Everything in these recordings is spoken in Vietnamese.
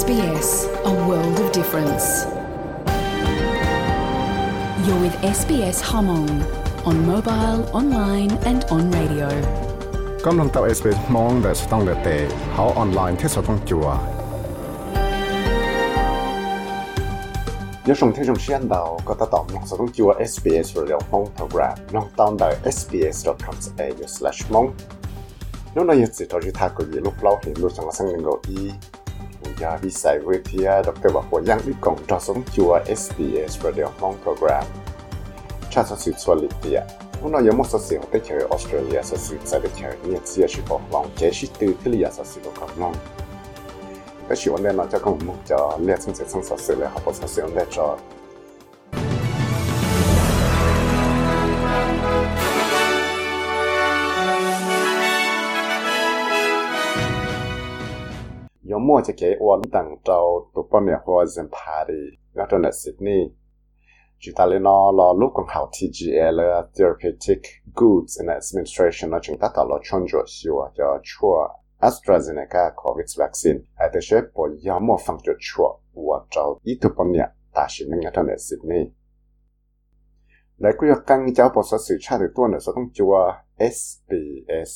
SBS, a world of difference. You're with SBS Hmong on mobile, online and on radio. กำลังต่อ SBS มองแต่สต้องเลเตเขาออนไลน์ที่สต้องจัวยศงที่ชมเชียนดาวก็ตอบนักสต้องจัว SBS เรียลมองโปรแกรมน้องตามได้ sbs.com.au/mong น้องนายจิตอริทาก็ยีลูกเล่าเห็นลูกสังสังเงินโกอี India Visay Vithya Dr. Bahoyang Ikong Tasong Chua SDS Radio Hong Program Chasa Sweet Swalitia Uno Yomo Sasio Techer Australia Sasio Sadecher Nien Sia Shibo Long Che Shitu Kilia Sasio Kong Long ก็ชิวันเล่นเราจะก็มุ่งจะเลี้ยงซึ่งเสร็จซึ่งสัตว์เสร็จแล้วครับพอสัตว์เสร็จแล้วจะ มัวจะเกอวนตังเจ้าตุวป้เนี่ยหัวเซมพารีนักตนสิดนี่จุตาเลนอลอลูกของเขาทีจีเอลย Therapeutic Goods and Administration นจึงตัดต่อลอชนจวชิวจะชัว AstraZeneca COVID vaccine อาจจะใช้ปอยามัวฟังจดชัวว่าเจ้าอีทุปเนี่ยตาชินงัตเนสิดนี่และก็ยังกังเจ้าปอสสื่อชาติตัวเนี่ยจะต้องจัว SBS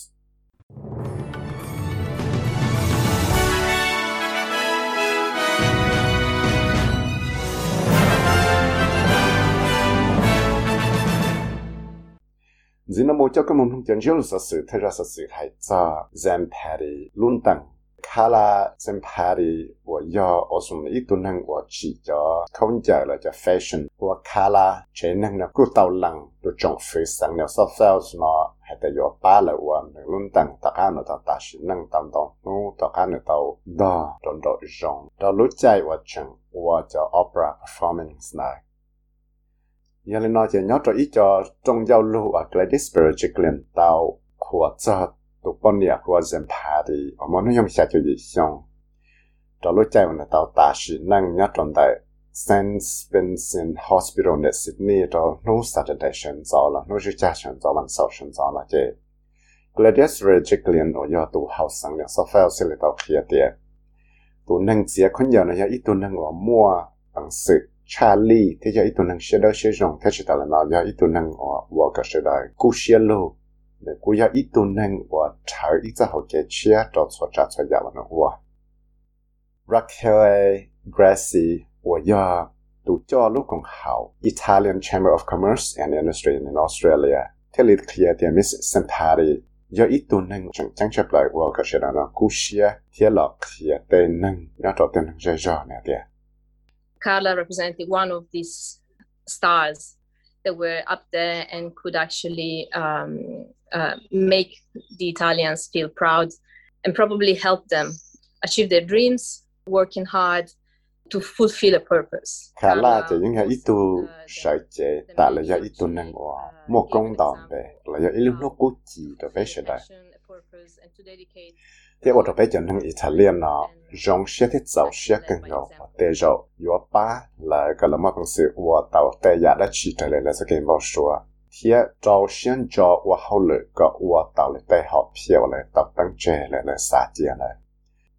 只那么叫个们讲究是是，他说是是还早 Zampari 伦敦。卡拉 Zampari 我要我什么一顿能我只叫空姐了叫 fashion 我卡拉全能呢古到冷都种非常了 so sales 呢还得要巴了我伦敦大家呢到大是能当当努大家呢到那种到种到路在我整我叫 opera performance 呢。 giờ lên nói chuyện nhớ cho ít cho trong giao lưu ở cái disparate tao của cho tụ bọn nhà của dân party ở mọi nơi dùng xa cho gì xong cho lúc chạy vào tao ta sĩ năng nhớ trong đại St. Vincent Hospitalใน Sydney cho no saturation 咗啦，no 就加上咗 one social 咗啦，即 Gladys Regiglian 我要读后生嘅 software 先嚟到企啲，读能自己困扰呢，有一度能我摸bằng sự Charlie, thế giờ ít tuần năng sẽ đỡ sẽ rộng. Thế chỉ là nào giờ ít tuần năng ở và cả sẽ đại cú xe lô. Để cú giờ ít tuần năng ở trái ít giờ học cái chia cho cho cho cho giờ là nó. Và Raquel Gracie và giờ tụ cho lúc còn hảo Italian Chamber of Commerce and Industry in Australia. Thế lịch kia thì Miss Sempari giờ ít tuần năng chẳng chẳng chấp lại và cả sẽ là nó. Cú xe thế là kia tên năng. Nhớ cho tên năng dễ dàng nè thì Carla represented one of these stars that were up there and could actually um, uh, make the Italians feel proud and probably help them achieve their dreams, working hard to fulfill a purpose. Carla thì những cái ít tu sai chế, tại là do ít tu năng của một công đạo về, là do ít lúc nó cố chỉ được về sự đại. เที่อดไปจนถึงอิตาเลียนเนาะจงเชียที่เจ้าเชียกันเราเตจอยู่ป้าแล้วก็ละมาเป็นสื่อว่าเต่าแต่อยากได้ชีตเลยแล้วสกินบอกชัวเทียเจ้าเชียนจอว่าเขาเลยก็ว่าเต่าเลยแต่หอบเพียวเลยต่าตั้งเจเลยเลยสาเจียเลย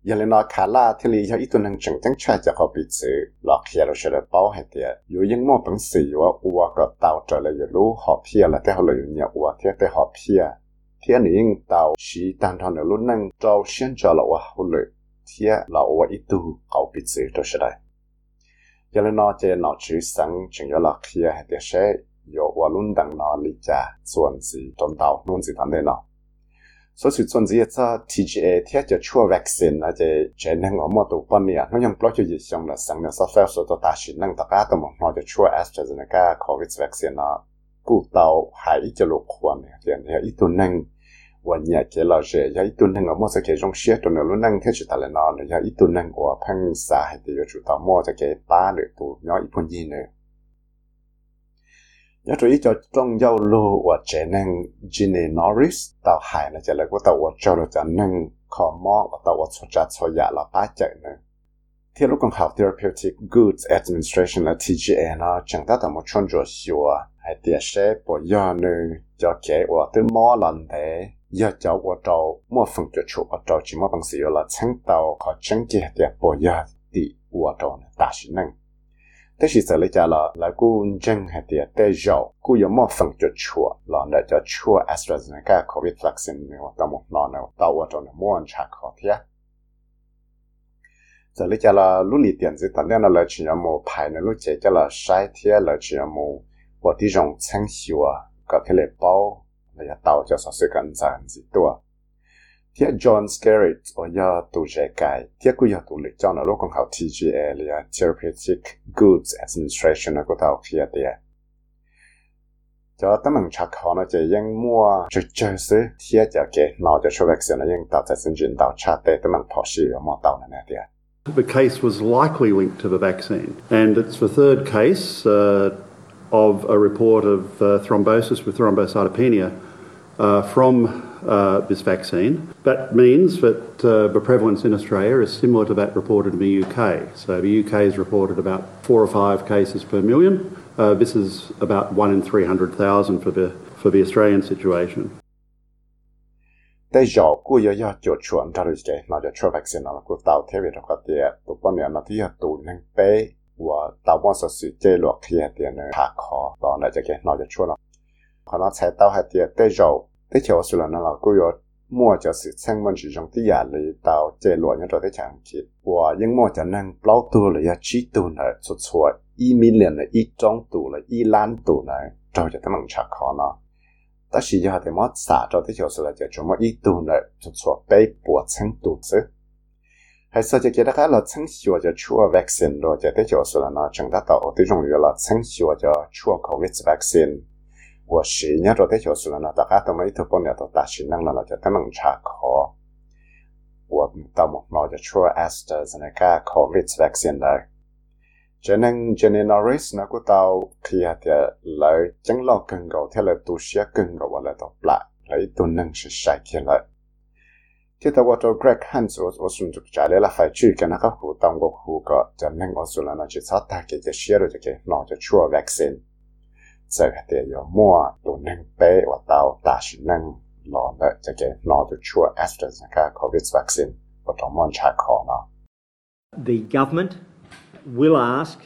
ยังเลยนอคาลาที่ลีเขาอีตัวหนึ่งจังจังชาจะเขาปิดสื่อหลอกเขียนเราเฉลยเป้าให้เตียอยู่ยังมั่วเป็นสื่อว่าอัวก็เต่าเจเลยอยู่รู้หอบเพียวแล้วแต่เขาเลยอยู่เนี่ยอัวเทียแต่หอบเพียว 天灵到西单上的路能找现着了哇，后来天老我一度搞鼻子都是的。原来那些老师生重要了，天还得是有我论等那里家专子中到论子团队了。所以专子一只 TGA 天就出 vaccine 那些全能我们都半年，那样不就一项了，生了说反说到大学能大家都么，那就出 AstraZeneca COVID vaccine 了。cụ tàu hải cho lục khoa này thì anh ấy tu năng và nhà kia là rẻ ya ít tu năng ở mua sẽ kia trong xe trong nó năng theo chữ tài là nó ít tu năng của phăng xã hay thì chủ tàu mua sẽ kia ba được tu nhỏ ít phần gì nữa nhớ chú ý cho trong giao lưu và trẻ năng Ginny Norris, tàu hải là chỉ là của tàu và cho dạ là chẳng năng khó mỏ và tàu và xuất chặt cho giả là ba chạy nữa Theo lúc còn học Therapeutic Goods Administration là TGA nó chẳng ta tàu một chôn rồi xưa hay tiệt sẽ bỏ do nữ cho kế của từ mò lần thế. Giờ cháu của cháu, mua phần cho chú của cháu chỉ mua bằng sự là chẳng tàu, có chẳng kia tiệt bỏ do thì của cháu là ta sĩ năng. Thế thì sẽ lấy là là cô chân hay tiệt tê dầu cô có mua phần cho chú là để cho chú AstraZeneca covid vaccine này tao một nó này tao của cháu là mua ăn chả khó thiệt giờ lấy là lúc lì tiền gì tao là lời chỉ là một 排 này lúc chế cho là sai thiệt lời chỉ là một 我的用清秀啊，个睇嚟包，你一到就十歲咁賺幾多？啲 John Skerritt 我要讀世界，啲佢要讀嚟將來攞講考 TGA 咧，Therapeutic Goods Administration 嗰度佢一啲。就得明察看啦，就應摸最最水貼就嘅，攞就出 vaccine 啦，應到就先轉到察地得明破事有冇到啦呢啲。The case was likely linked to the vaccine, and it's the third case. Uh of a report of uh, thrombosis with thrombocytopenia uh, from uh, this vaccine. That means that uh, the prevalence in Australia is similar to that reported in the UK. So the UK has reported about four or five cases per million. Uh, this is about one in 300,000 for the, for the Australian situation. Te jo ku yo yo na ku tao the vi ta kha te to 我到我说是这落去一点呢，下课到那这个那就出了，可能才到一点对肉，对条数了那老古有。mua cho sự sang môn sử dụng tí giả lý tao chế lụa nhân rồi tới chẳng kịp và mua cho năng lâu tu là chi tu nè số số y million là y trong tu là y lan tu nè rồi cho tao mong chả khó nó ta chỉ cho thì mất xả cho tới chỗ sự là cho chúng mất y tu nè số số bảy bốn trăm tu chứ. 还是就觉得俺老承许我就出 vaccine 咯，就得就是了呢，真得到对中于了承许我就出 covid vaccine，我是伢着得就是了呢，大家都没头半年都大学能了了，就得能查考。我到目那就出 AstraZeneca covid vaccine 了。cho nên cho nên nó risk nó cũng tao khi hạt thì lợi chẳng lo cần gạo theo là tu sĩ cần gạo là tao lại lấy tu sự sai kia lợi thì tao qua tao Greg Hans ở ở xuân chụp trả lại là phải chịu cái nó có hủ tông của hủ có cho nên ở xuân là nó chỉ sát ta cái cái sửa rồi cái nó cho chua vaccine giờ thì giờ mua tu nâng bé và tao ta sẽ nâng lo lại cho cái nó cho chua AstraZeneca COVID vaccine. Và trong món trà khó nó The government will ask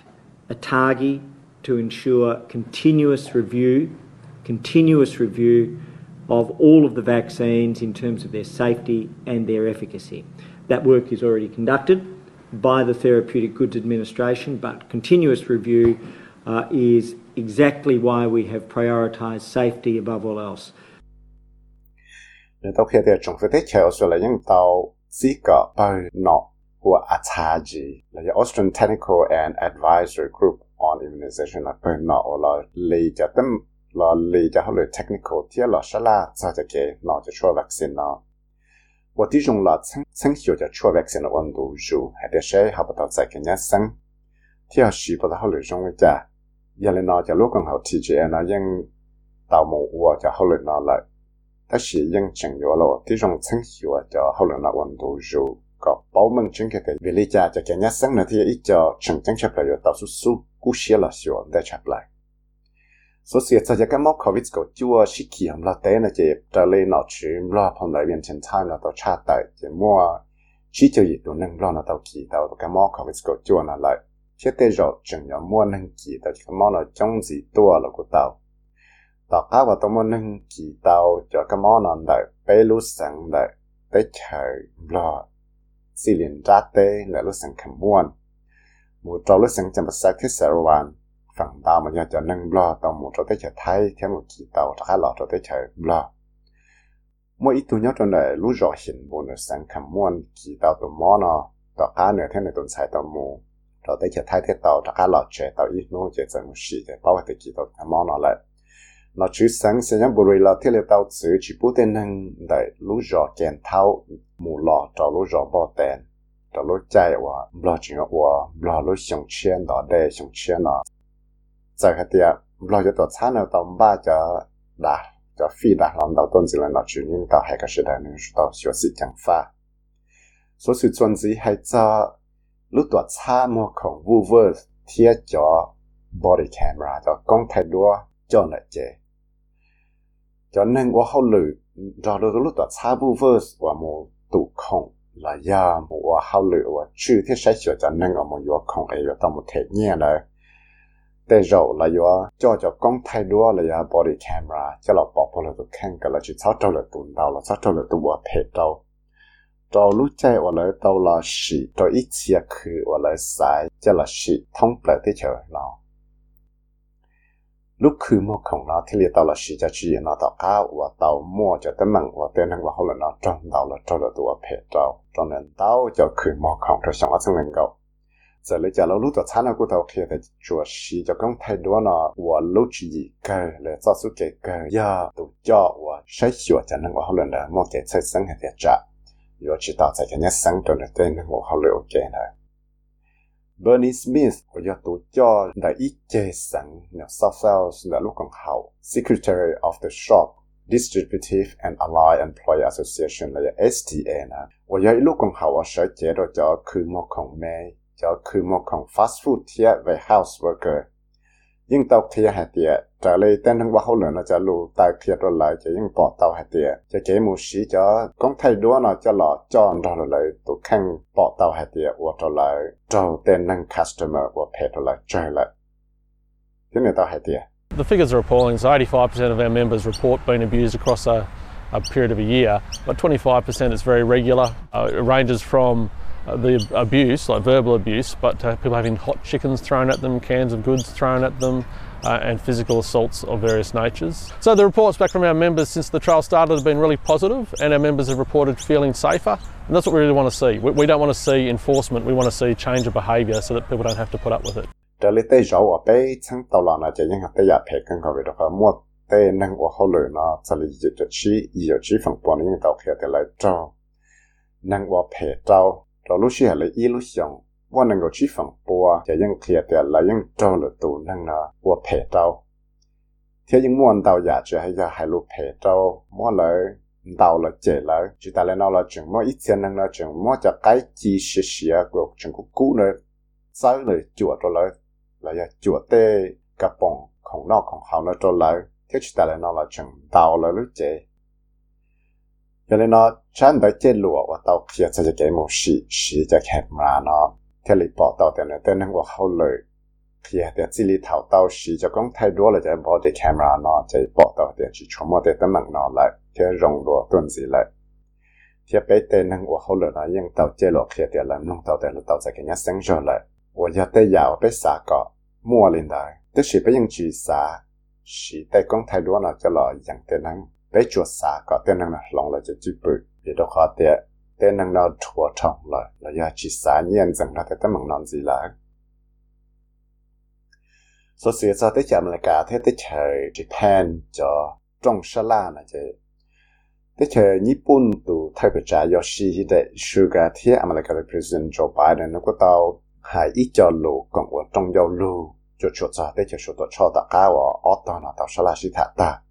ATAGI to ensure continuous review, continuous review of all of the vaccines in terms of their safety and their efficacy. That work is already conducted by the Therapeutic Goods Administration, but continuous review uh, is exactly why we have prioritised safety above all else. Nếu tao khi thì chúng phải thấy theo số là những tàu chỉ có bao nọ của ATAGI là Austrian Technical and Advisory Group on Immunization là bên nọ là lý cho tâm là lý cho họ là technical thì là sẽ là cho cho cái nọ cho cho vaccine nọ 我这种了曾曾有着出 vaccine 的温度数，还得是还不到在个年生，ที่要是不到好那种个家，原来呢就如果好 TGA 呢因到某我就好了呢了，但是因正有了这种曾有就好了那温度数。 Có cái số cho covid chua sĩ kỳ hầm là tế là chỉ trở lên nó chỉ lo đại viên trên time là tao cha tại chỉ mua chỉ cho gì tụi nâng lo là tàu kỳ tàu cái mốc covid có chua là lại. Rồi chẳng nhớ mua nâng kỳ tàu cái mốc nó trong gì tua là của tàu. tao cá và tao mua nâng kỳ tàu cho cái mốc nó đại bê lú sang đại tế trời lo xì liền ra tê là lúc sang khẩm mua một trâu sang chăm sóc thiết phẳng tàu mà nhờ cho nâng lo tàu một trâu tới chờ thay, thêm một kỳ tàu khá lọ trâu tới chờ lo mỗi ít tu nhớ trong này lúc rõ hiện bộ nữa sáng khẩm muôn kỳ tàu tụ mò nó tàu cá nữa theo này tuần sai tàu mù. Trâu tới chờ thay thế tàu khá lọ trẻ tàu ít nô chờ chờ một xì để bảo vệ kỳ tàu khẩm mò nó lại. Nó chứ sáng sẽ nhớ nhắm bùi là thế lệ tàu chữ chỉ bút tên nâng để lúc rõ kèn thao mù lò, cho lúc rõ bò tên cho lúc chạy và lò chuyện và lò lúc sống đó để sống chiên nó giờ cái tiệt lò cho tàu餐呢到八叫打叫飞打让到段子了那去领导还个时代能到学习讲法，所以专辑还在lúc tọa xa mua khổng vu vơ thiết cho body camera cho công thái đua cho lại chế cho nên 我后来找到了多差部分我们都空 là do một hậu lựa và chưa thiết sách sửa cho nên ở một yếu không ấy yếu một thể nhẹ là แต่เราเละยัวจ่อจ่อกล้องถ่ายด้วยเลยอะบอดี้แคมราจะเราบอกพวกเราตัวแข่งกันเราจะชอบเราเลยตุวเราเราชอบเราเลยตัวเพจเราเรารู้ใจว่าเลยตัวเราสิตัวอีกเชียคือว่าเลยสายจะเราสิท่องเปลือกที่เฉยเราลูกคือมอของเราที่เรียกตัวเราสิจะชี้เราตัวก้าว่าตัวมั่วจะตั้งมั่งว่าเต้นทั้งว่าเขาเลยเราจ้องเราเราจ้อเราตัวเพจเราตอนนั้นตัวจะคือมอของเราสองอันซึ่งเป็นก่ thiệt rồi lại lâu những bỏ tàu của tiệt cho cái một sĩ cho công thay đua nó cho lọ gì nó rồi lại tụ cái bỏ tàu hạt cho và trở sửa cho tên thằng customer và pay rồi lại trở lại thế này tàu hạt tiệt The figures are appalling. So 85% of our members report being abused across a, a period of a year, but 25% is very regular. Uh, it ranges from uh, the Association là verbal nè, but uh, people having hậu chickens thrown chế them, cans cứ một con at them, uh, and physical assaults of various natures. So the reports back from our members since the trial started have been really positive, and our members have reported feeling safer, and that's what we really want to see. We, we don't want to see enforcement, we want to see change of behaviour so that people don't have to put up with it. trở lại tới rau ở bên chân tàu là nó chỉ những hạt tế giả phải cần có việc đó mua tế năng của hậu lợi nó sẽ là dự trữ chi dự trữ phần bọn những tàu kia thì lại cho năng của phải trao เรารู้เชื่อเลยอีรู้ชงว่านังก็ชีฝั่งปัวจะยังเคลียแต่ละยังเจ้าหรือตูนั่งนะว่ the abuse, like verbal abuse, but people having hot chickens thrown at them, cans of goods thrown at them, uh, and physical assaults of various natures. So the reports back from our members since the trial started have been really positive, and our members have reported feeling safer, and that's what we really want to see. We, we don't want to see enforcement, we want to see change of behaviour so that people don't have to put up with it. rồi lúc xưa là ý lúc xong và năng 够去放波，就用铁的来用走了都能呢，我拍照。thế nhưng muốn đào giả chỉ hay là hai lúc phê trâu mua lỡ tàu là chế lỡ chỉ ta lên nó là chừng mua ít tiền năng là chừng mua cho cái chi xí xí của chừng cũng cũ nữa sáu nữa chuột rồi lỡ là giờ chuột tê gà bông không nó không hào nó rồi lỡ thế chỉ ta lên nó là chừng tàu là lúc chế nên nó chán tới chết lụa và tàu kia sẽ cái một sĩ sĩ cho camera nó. Theo lý bỏ tàu tiền tên năng của hậu lợi kia thì chỉ lý thảo tàu sĩ cho công thay đua là cho bỏ cái camera nó. Cho bỏ tàu tiền chỉ cho một cái tấm bằng nó lại theo rong đùa tuần gì lại. Thì bé tên năng của hậu lợi nó nhưng tàu chết lụa kia thì làm nông tàu tiền là tàu sẽ cái nhát sáng rồi lại. 我要得要被啥个莫领导，这是被用去啥，是在讲太多了，就老样的人。bé chuột xả có tên năng là lòng là chỉ bự vì đó khó tiệt tên năng nào thua trọng là là do chỉ xả nhiên rằng là cái tấm bằng non gì là số xưa sau tới chậm là cả thế tới trời Japan cho trong sa la là chứ tới trời Nhật Bản tụ thay cái trả Yoshihide Suga thế America President Joe Biden nó có tàu hai ít cho lù còn ở trong giao lù cho chuột ra tới cho chuột cho ta cao ở ở tàu nào tàu sa la sĩ thả ta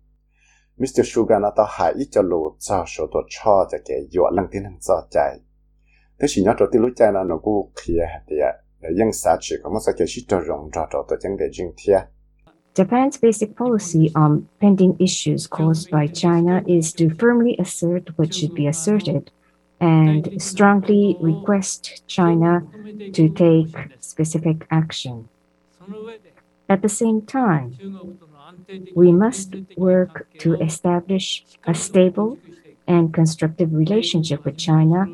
Mr. Sugar nó tao hại ít cho lù cho số tổ cho cho kẻ dọa lăng tiên hàng cho chạy. Thế chỉ nhớ cho tiêu lúc chạy nó nó cũng khía hạt địa, để dân xã chỉ có một số cái shit cho rộng cho cho tổ chân để dân thiệt. Japan's basic policy on pending issues caused by China is to firmly assert what should be asserted and strongly request China to take specific action. At the same time, we must work to establish a stable and constructive relationship with China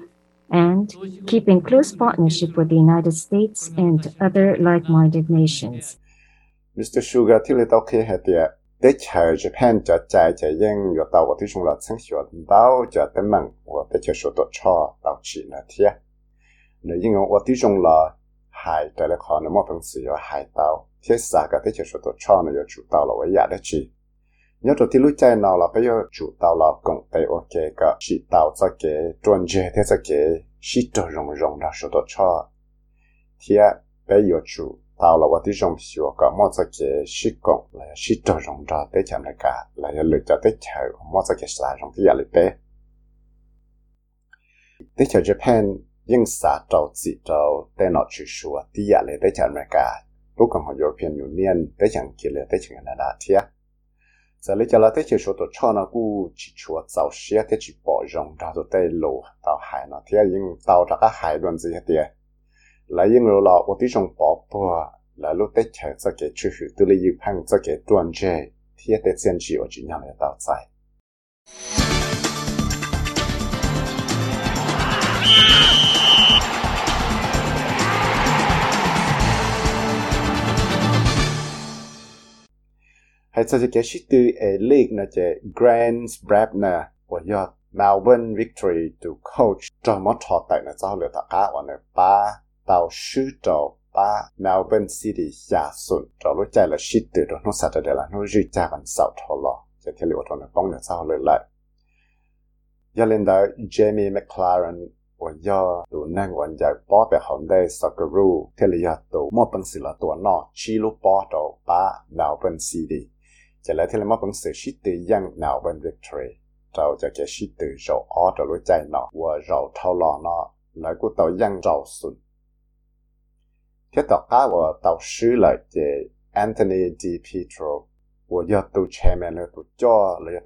and keep in close partnership with the United States and other like minded nations. Mr. Suga Japan ja dao ชงเราทั้งส่วนเต้าจะเต็มมังว่าได้เชิญตัวชอต่อจีนเทียในยิ่งว่าที่ชงเราหายแต่ละขอในมอเป็นสีว่าหายเต้า thế xã cái thế cho tổ cho nó chủ tàu là vậy đó chị nhớ đầu tiên lúc chạy nào là bây giờ chủ tàu là cũng phải ok cả chỉ ยิ่งสาเจ้าจีเจ้าแต่นอชัชัวที่อยากเลยได้จากอเมริกาลูกของของยุโรเปียนยูเนียนได้จากอังกฤษเลยได้จากแคนาดาเทียจะเลยจะเราได้เชื่อตัวชอนะกูชิชัวเจ้าเสียที่จีปอยองดาวตัวได้โลเต่าหายนอเทียยิ่งเต่าจะก็หายดวนสิเทียแล้วยิ่งเราเราอุติชงปอปัวแล้วลูกได้เชื่อจะเกิดชื่อตัวเลยยืมพังจะเกิดดวนเจเทียได้เซียนจีว่าจีนยังเลยเต่าใจ 好的 Socceroo，这里要读莫本事了多孬，记录报道把 Melbourne City。จะเลยที่เรามาเป็นสื่อชิตยังหนาวเป็น victory เราจะแค่ชิตเราอ๋อจะรู้ใจเนาะว่าเราเท่าหล่อเนาะแล้วก็ตัวยังเราสุดที่ต่อก้าวตัวชื่อเลยจะ Anthony D Petro 我要ตัว chairman เลยตัวจ่อเลย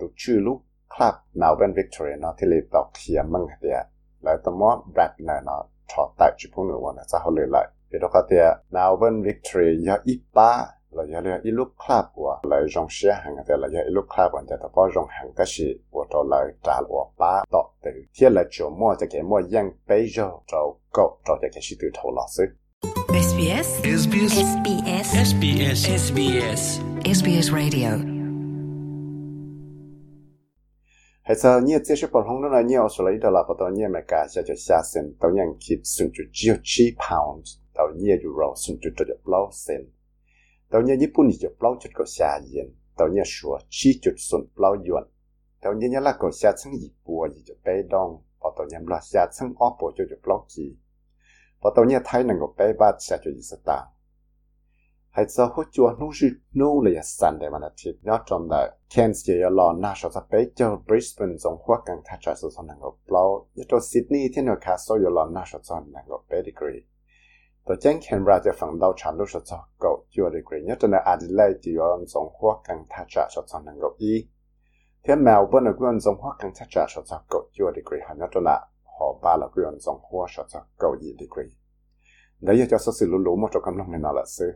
ตัวชื่อลูกคลับหนาวเป็น victory เนาะที่เราต่อเขียนมั่งเดียแล้วตัวมอ Brad เนาะถอดตัดจุดพวกนี้วันจะเขาเลยเลยพี่ตัวก็เดียหนาวเป็น victory ยาอีป้า là giờ là ilu club của là trong xe hàng thì là giờ ilu club của thì bao trong hàng cái gì của tôi là trả của ba đó từ. Hiện là chỗ mua cho cái mua yang bây giờ cho cậu cho cái gì từ thầu lọ sư SBS SBS SBS SBS SBS SBS Radio hay sao nhiều chia sẻ bằng nó là nhiều số lấy đó là bắt đầu nhiều mà cả sẽ cho xa sen tao nhận kịp xuân chủ chiêu chi pound tao nhiều euro xuân chủ cho được lâu sen tàu nhà nhật bản thì bao chút có xa yên tàu nhà sủa chi chút xuân bao yuan tàu nhà nhà là có xa chân nhị bùa gì cho bé đông và tàu nhà là xa chân ó bùa cho chút bao kỳ và tàu nhà thái năng có bé bát xa cho gì sát ta hay sao hốt chùa nô sư nô là sẵn để mà là thịt nhớ trong là Cairns chỉ là lo na cho bé cho Brisbane trong hoa càng thắt cho sự năng có bao nhất cho Sydney thì nó khá sâu lo na cho năng có bé degree ตัวเจ้งแคนบราจะฝั่งดาวฉันรู้สึกจะเก่าอยู่ดีกรีเนี่ยจนอาดิไลที่ว่าสงหัวกังทัชจะชดสันนังกอีเทียมแมวบนกวนสงหัวกังทัชจะชดจะเก่าอยู่ดีกรีหันจนละหอบาละกวนสงหัวชดจะเก่ายี่ดีกรีเดี๋ยวจะสื่อรู้ๆหมดกำลังในนั่นแหละซื้อ